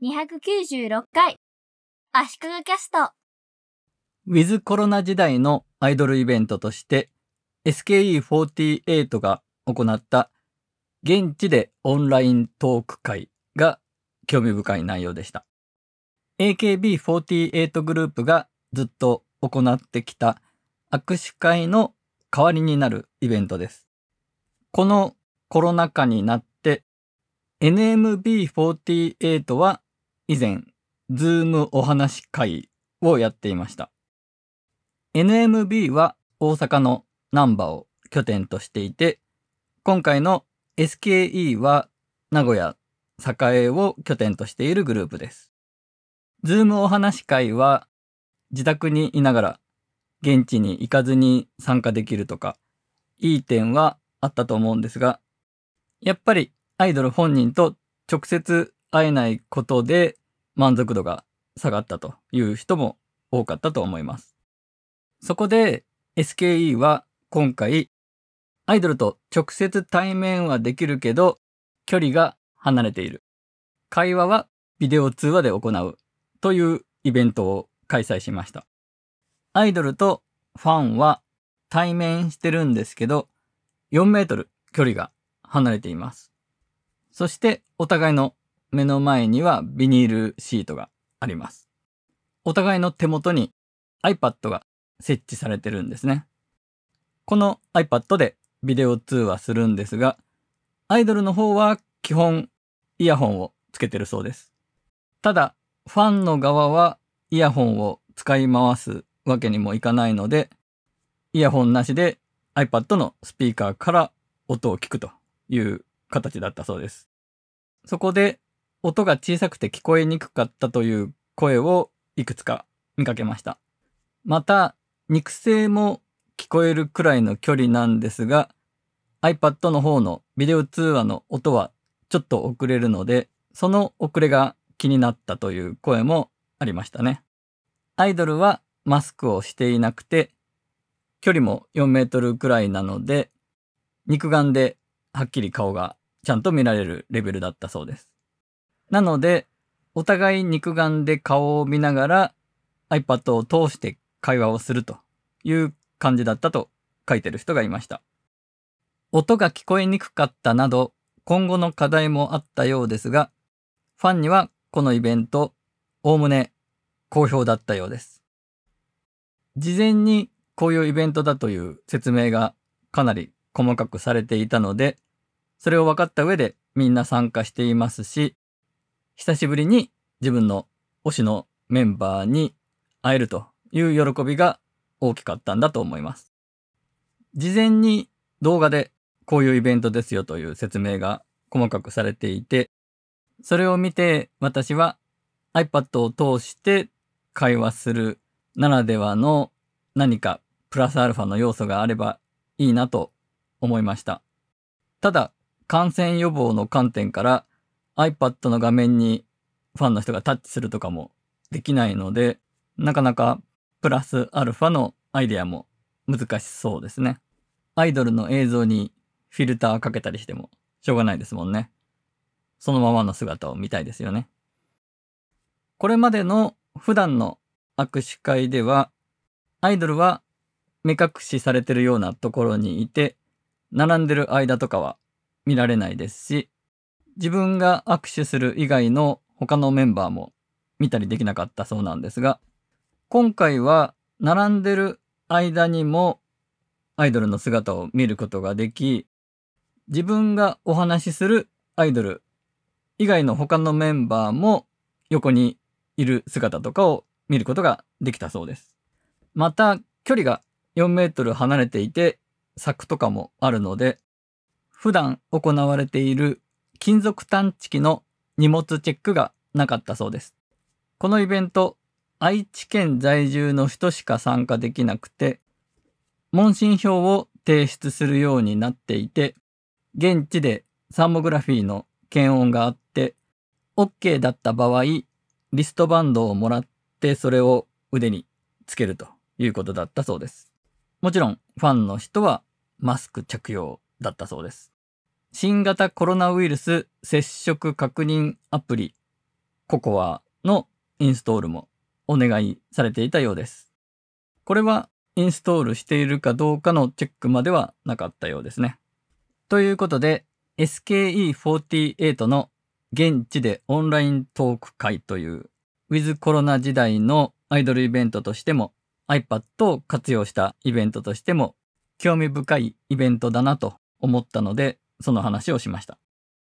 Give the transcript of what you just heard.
296回足利キャストウィズコロナ時代のアイドルイベントとして SKE48 が行った現地でオンライントーク会が興味深い内容でした。AKB48 グループがずっと行ってきた握手会の代わりになるイベントです。このコロナ禍になって NMB48 は以前、 Zoom お話会をやっていました。NMB は大阪の難波を拠点としていて、今回の SKE は名古屋、栄を拠点としているグループです。 Zoom お話会は自宅にいながら現地に行かずに参加できるとか、いい点はあったと思うんですが、やっぱりアイドル本人と直接会えないことで満足度が下がったという人も多かったと思います。そこで SKE は今回アイドルと直接対面はできるけど距離が離れている。会話はビデオ通話で行うというイベントを開催しました。アイドルとファンは対面してるんですけど4メートル距離が離れています。そしてお互いの目の前にはビニールシートがあります。お互いの手元に iPad が設置されてるんですね。この iPad でビデオ通話するんですが、アイドルの方は基本イヤホンをつけてるそうです。ただ、ファンの側はイヤホンを使い回すわけにもいかないので、イヤホンなしで iPad のスピーカーから音を聞くという形だったそうです。そこで音が小さくて聞こえにくかったという声をいくつか見かけました。また、肉声も聞こえるくらいの距離なんですが、iPad の方のビデオ通話の音はちょっと遅れるので、その遅れが気になったという声もありましたね。アイドルはマスクをしていなくて、距離も4メートルくらいなので、肉眼ではっきり顔がちゃんと見られるレベルだったそうです。なので、お互い肉眼で顔を見ながら iPad を通して会話をするという感じだったと書いてる人がいました。音が聞こえにくかったなど今後の課題もあったようですが、ファンにはこのイベント、おおむね好評だったようです。事前にこういうイベントだという説明がかなり細かくされていたので、それを分かった上でみんな参加していますし、久しぶりに自分の推しのメンバーに会えるという喜びが大きかったんだと思います。事前に動画でこういうイベントですよという説明が細かくされていて、それを見て私は iPad を通して会話するならではの何かプラスアルファの要素があればいいなと思いました。ただ、感染予防の観点から iPad の画面にファンの人がタッチするとかもできないので、なかなかプラスアルファのアイデアも難しそうですね。アイドルの映像にフィルターかけたりしてもしょうがないですもんね。そのままの姿を見たいですよね。これまでの普段の握手会では、アイドルは目隠しされてるようなところにいて、並んでる間とかは見られないですし、自分が握手する以外の他のメンバーも見たりできなかったそうなんですが、今回は並んでる間にもアイドルの姿を見ることができ、自分がお話しするアイドル以外の他のメンバーも横にいる姿とかを見ることができたそうです。また、距離が4メートル離れていて、柵とかもあるので、普段行われている金属探知機の荷物チェックがなかったそうです。このイベント、愛知県在住の人しか参加できなくて、問診票を提出するようになっていて、現地でサーモグラフィーの検温があって、OK だった場合、リストバンドをもらってそれを腕につけるということだったそうです。もちろんファンの人はマスク着用だったそうです。新型コロナウイルス接触確認アプリココアのインストールもお願いされていたようです。これはインストールしているかどうかのチェックまではなかったようですね。ということで SKE48 の現地でオンライントーク会というウィズコロナ時代のアイドルイベントとしても iPad を活用したイベントとしても興味深いイベントだなと思ったのでその話をしました。